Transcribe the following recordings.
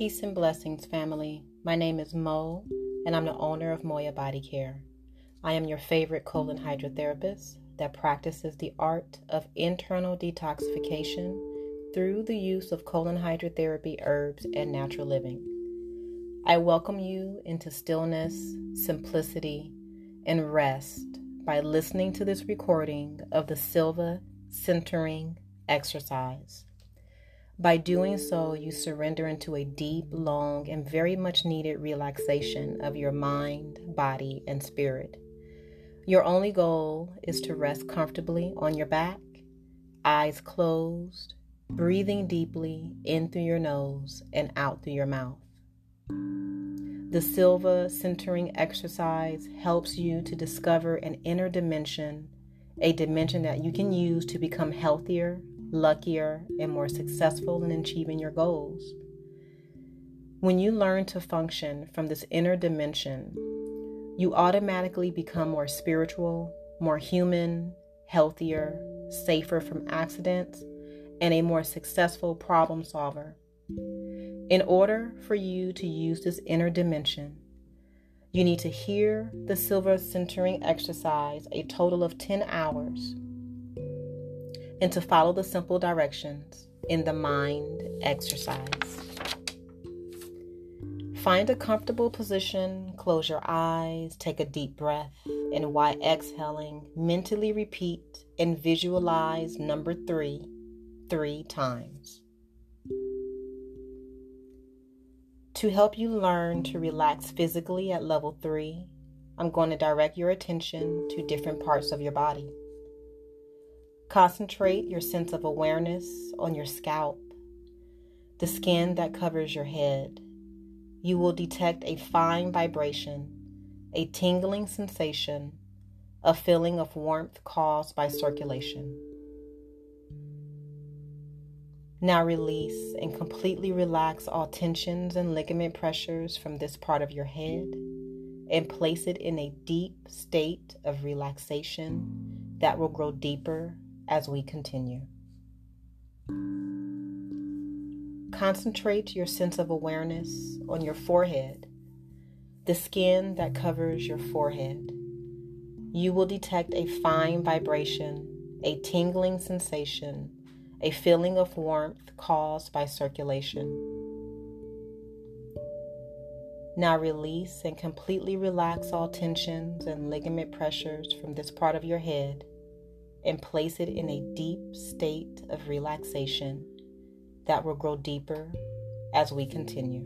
Peace and blessings, family. My name is Mo, and I'm the owner of Moya Body Care. I am your favorite colon hydrotherapist that practices the art of internal detoxification through the use of colon hydrotherapy herbs and natural living. I welcome you into stillness, simplicity, and rest by listening to this recording of the Silva centering exercise. By doing so, you surrender into a deep, long, and very much needed relaxation of your mind, body, and spirit. Your only goal is to rest comfortably on your back, eyes closed, breathing deeply in through your nose and out through your mouth. The Silva centering exercise helps you to discover an inner dimension, a dimension that you can use to become healthier, luckier, and more successful in achieving your goals. When you learn to function from this inner dimension, you automatically become more spiritual, more human, healthier, safer from accidents, and a more successful problem solver. In order for you to use this inner dimension, you need to hear the Silva centering exercise a total of 10 hours and to follow the simple directions in the mind exercise. Find a comfortable position, close your eyes, take a deep breath, and while exhaling, mentally repeat and visualize number three three times. To help you learn to relax physically at level three, I'm going to direct your attention to different parts of your body. Concentrate your sense of awareness on your scalp, the skin that covers your head. You will detect a fine vibration, a tingling sensation, a feeling of warmth caused by circulation. Now release and completely relax all tensions and ligament pressures from this part of your head and place it in a deep state of relaxation that will grow deeper as we continue. Concentrate your sense of awareness on your forehead, the skin that covers your forehead. You will detect a fine vibration, a tingling sensation, a feeling of warmth caused by circulation. Now release and completely relax all tensions and ligament pressures from this part of your head and place it in a deep state of relaxation that will grow deeper as we continue.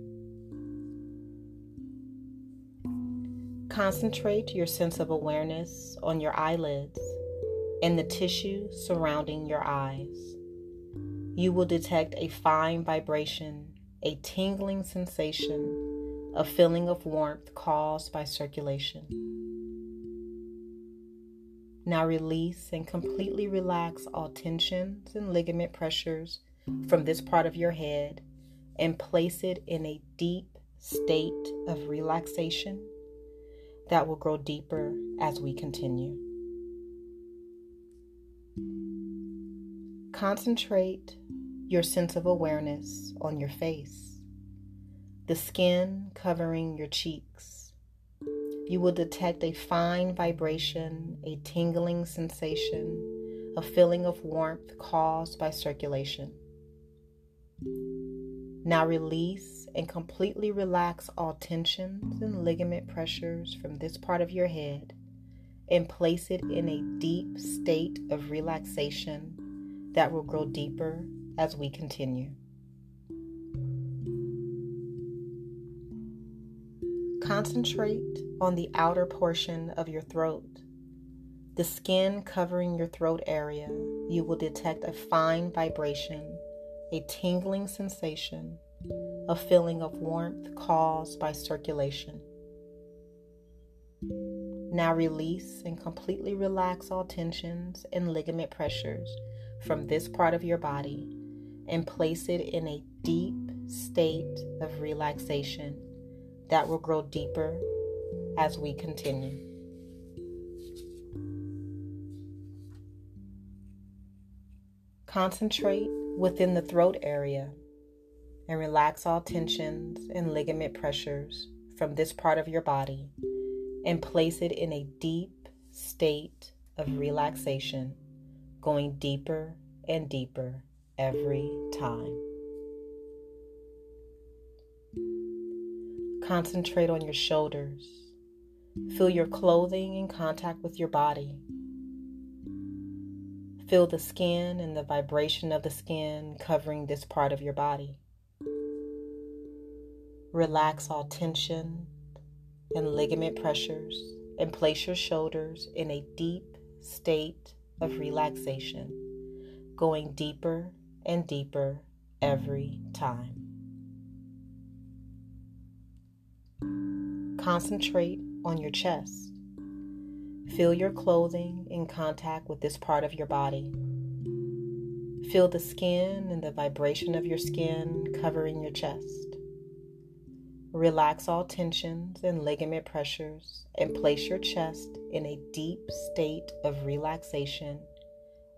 Concentrate your sense of awareness on your eyelids and the tissue surrounding your eyes. You will detect a fine vibration, a tingling sensation, a feeling of warmth caused by circulation. Now release and completely relax all tensions and ligament pressures from this part of your head and place it in a deep state of relaxation that will grow deeper as we continue. Concentrate your sense of awareness on your face, the skin covering your cheeks you will detect a fine vibration, a tingling sensation, a feeling of warmth caused by circulation. Now release and completely relax all tensions and ligament pressures from this part of your head and place it in a deep state of relaxation that will grow deeper as we continue. Concentrate on the outer portion of your throat, the skin covering your throat area. You will detect a fine vibration, a tingling sensation, a feeling of warmth caused by circulation. Now release and completely relax all tensions and ligament pressures from this part of your body and place it in a deep state of relaxation that will grow deeper as we continue. Concentrate within the throat area, and relax all tensions and ligament pressures from this part of your body and place it in a deep state of relaxation, going deeper and deeper every time. Concentrate on your shoulders. Feel your clothing in contact with your body. Feel the skin and the vibration of the skin covering this part of your body. Relax all tension and ligament pressures and place your shoulders in a deep state of relaxation, going deeper and deeper every time. Concentrate on your chest. Feel your clothing in contact with this part of your body. Feel the skin and the vibration of your skin covering your chest. Relax all tensions and ligament pressures and place your chest in a deep state of relaxation,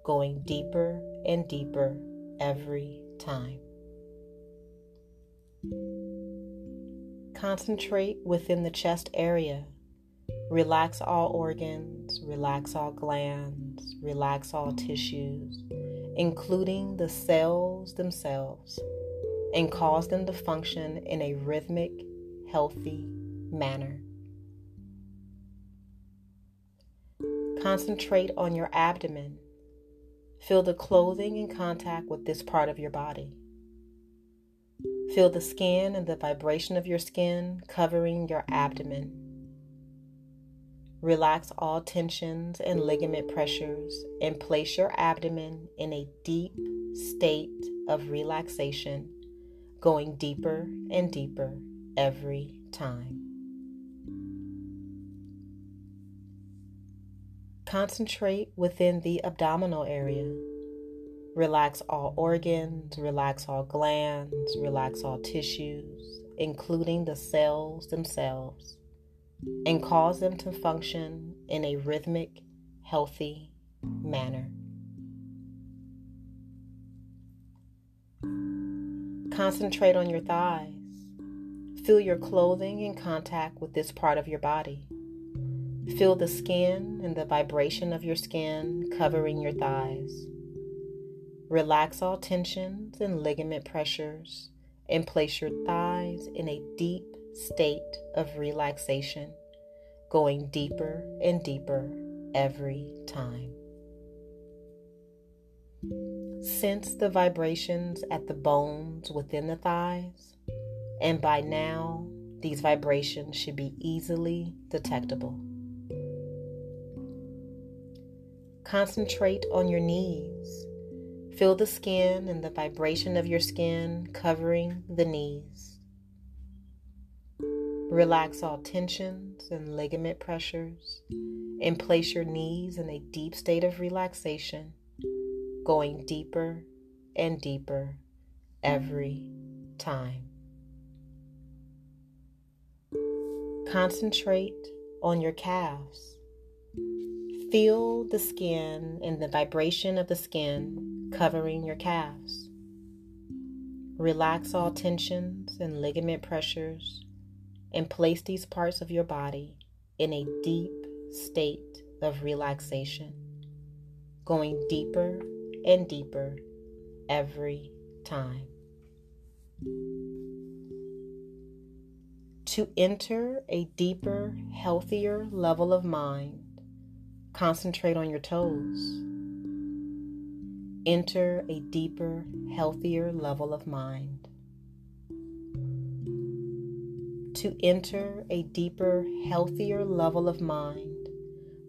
going deeper and deeper every time. Concentrate within the chest area. Relax all organs, relax all glands, relax all tissues, including the cells themselves and cause them to function in a rhythmic, healthy manner. Concentrate on your abdomen. Feel the clothing in contact with this part of your body. Feel the skin and the vibration of your skin covering your abdomen. Relax all tensions and ligament pressures and place your abdomen in a deep state of relaxation going deeper and deeper every time. Concentrate within the abdominal area. Relax all organs, relax all glands, relax all tissues, including the cells themselves, and cause them to function in a rhythmic, healthy manner. Concentrate on your thighs. Feel your clothing in contact with this part of your body. Feel the skin and the vibration of your skin covering your thighs. Relax all tensions and ligament pressures and place your thighs in a deep state of relaxation, going deeper and deeper every time. Sense the vibrations at the bones within the thighs, and by now, these vibrations should be easily detectable. Concentrate on your knees. Feel the skin and the vibration of your skin covering the knees. Relax all tensions and ligament pressures and place your knees in a deep state of relaxation going deeper and deeper every time. Concentrate on your calves. Feel the skin and the vibration of the skin covering your calves. Relax all tensions and ligament pressures and place these parts of your body in a deep state of relaxation, going deeper and deeper every time. To enter a deeper, healthier level of mind, concentrate on your toes. Enter a deeper, healthier level of mind. To enter a deeper, healthier level of mind,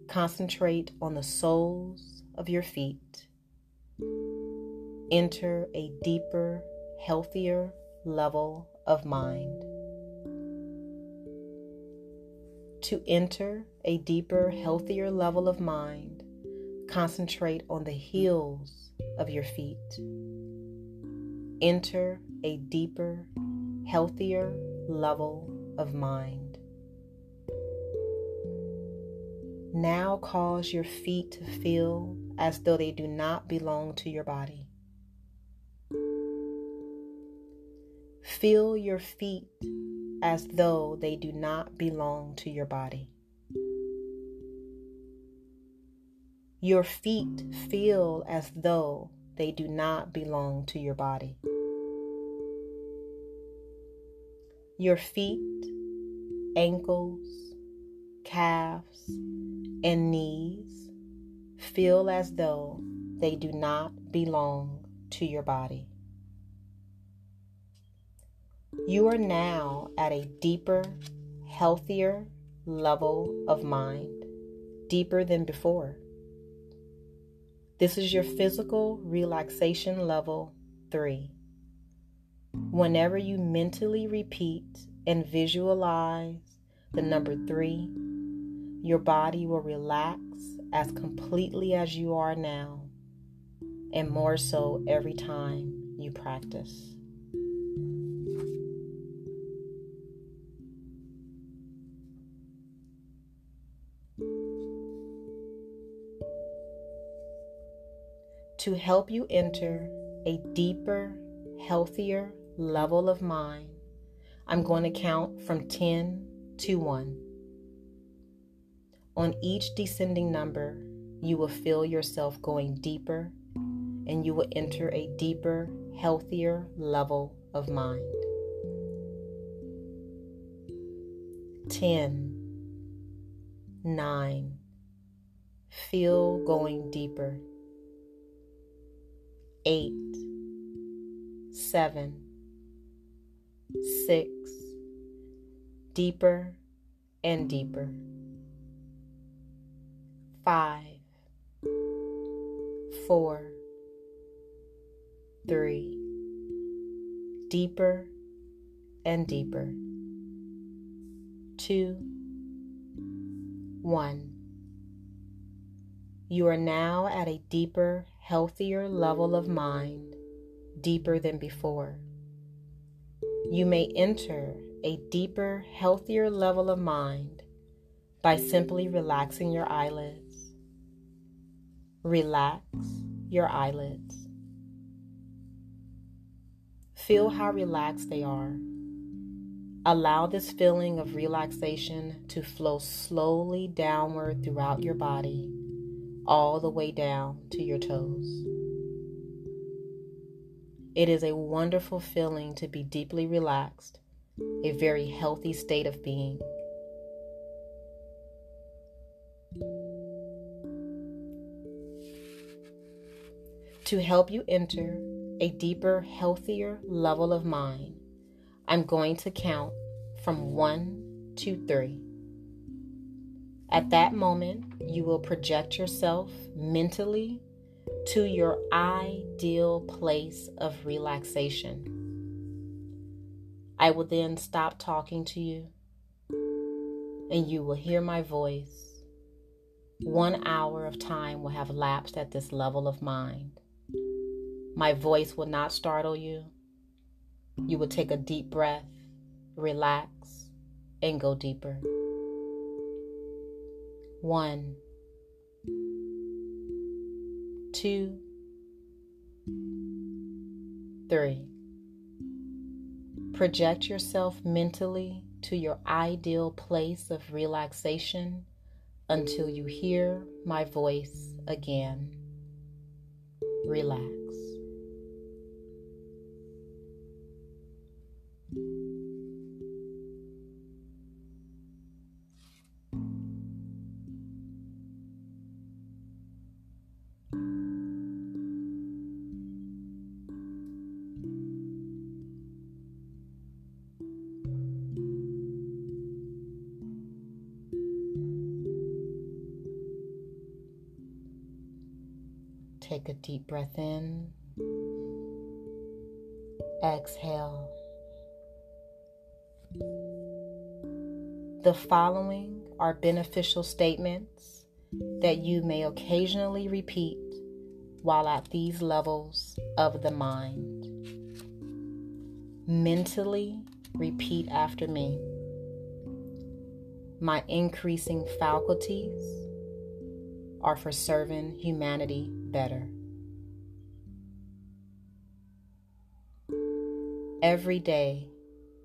concentrate on the soles of your feet enter a deeper, healthier level of mind. To enter a deeper, healthier level of mind, concentrate on the heels of your feet. Enter a deeper, healthier level of mind. Now cause your feet to feel as though they do not belong to your body. Feel your feet as though they do not belong to your body. Your feet feel as though they do not belong to your body. Your feet, ankles, calves, and knees feel as though they do not belong to your body. You are now at a deeper, healthier level of mind, deeper than before. This is your physical relaxation level three. Whenever you mentally repeat and visualize the number three, your body will relax as completely as you are now, and more so every time you practice. To help you enter a deeper, healthier level of mind, I'm going to count from 10 to 1. On each descending number, you will feel yourself going deeper and you will enter a deeper, healthier level of mind. 10, 9, feel going deeper eight, seven, six, deeper and deeper, five, four, three, deeper and deeper, two, one. You are now at a deeper healthier level of mind, deeper than before. You may enter a deeper, healthier level of mind by simply relaxing your eyelids. Relax your eyelids. Feel how relaxed they are. Allow this feeling of relaxation to flow slowly downward throughout your body all the way down to your toes. It is a wonderful feeling to be deeply relaxed, a very healthy state of being. To help you enter a deeper, healthier level of mind, I'm going to count from one to three. At that moment, you will project yourself mentally to your ideal place of relaxation. I will then stop talking to you and you will hear my voice. One hour of time will have lapsed at this level of mind. My voice will not startle you. You will take a deep breath, relax, and go deeper. One, two, three. Project yourself mentally to your ideal place of relaxation until you hear my voice again. Relax. Breath in. Exhale. The following are beneficial statements that you may occasionally repeat while at these levels of the mind. Mentally repeat after me. My increasing faculties are for serving humanity better. Every day,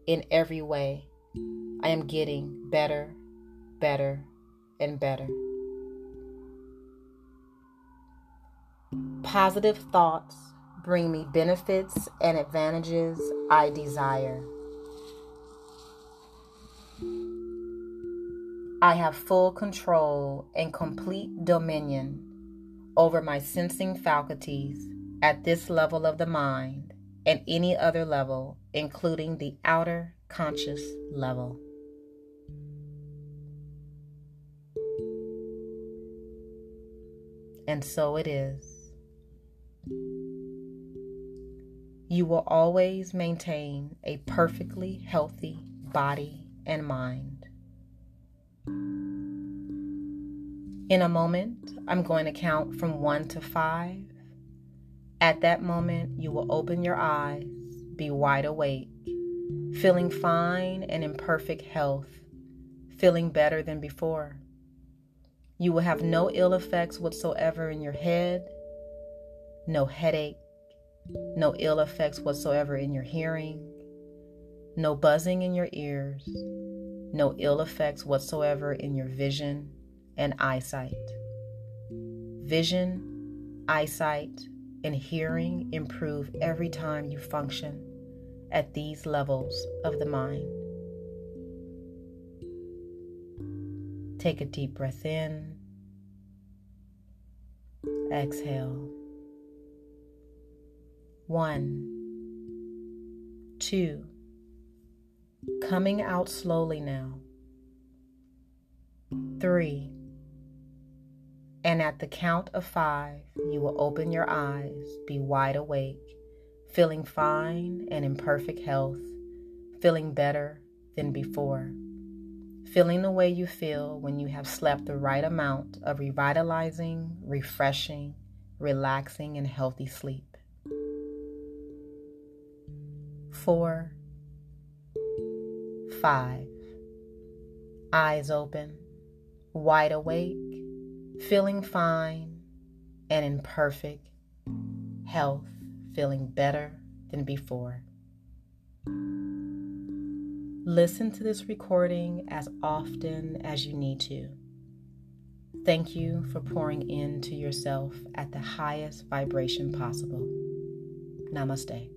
in every way, I am getting better, better, and better. Positive thoughts bring me benefits and advantages I desire. I have full control and complete dominion over my sensing faculties at this level of the mind and any other level, including the outer conscious level. And so it is. You will always maintain a perfectly healthy body and mind. In a moment, I'm going to count from one to five. At that moment, you will open your eyes, be wide awake, feeling fine and in perfect health, feeling better than before. You will have no ill effects whatsoever in your head, no headache, no ill effects whatsoever in your hearing, no buzzing in your ears, no ill effects whatsoever in your vision and eyesight. Vision, eyesight, and hearing improve every time you function at these levels of the mind. Take a deep breath in, exhale. One, two, coming out slowly now. Three, and at the count of five, you will open your eyes, be wide awake, feeling fine and in perfect health, feeling better than before, feeling the way you feel when you have slept the right amount of revitalizing, refreshing, relaxing, and healthy sleep. Four, five, eyes open, wide awake feeling fine and in perfect health, feeling better than before. Listen to this recording as often as you need to. Thank you for pouring into yourself at the highest vibration possible. Namaste.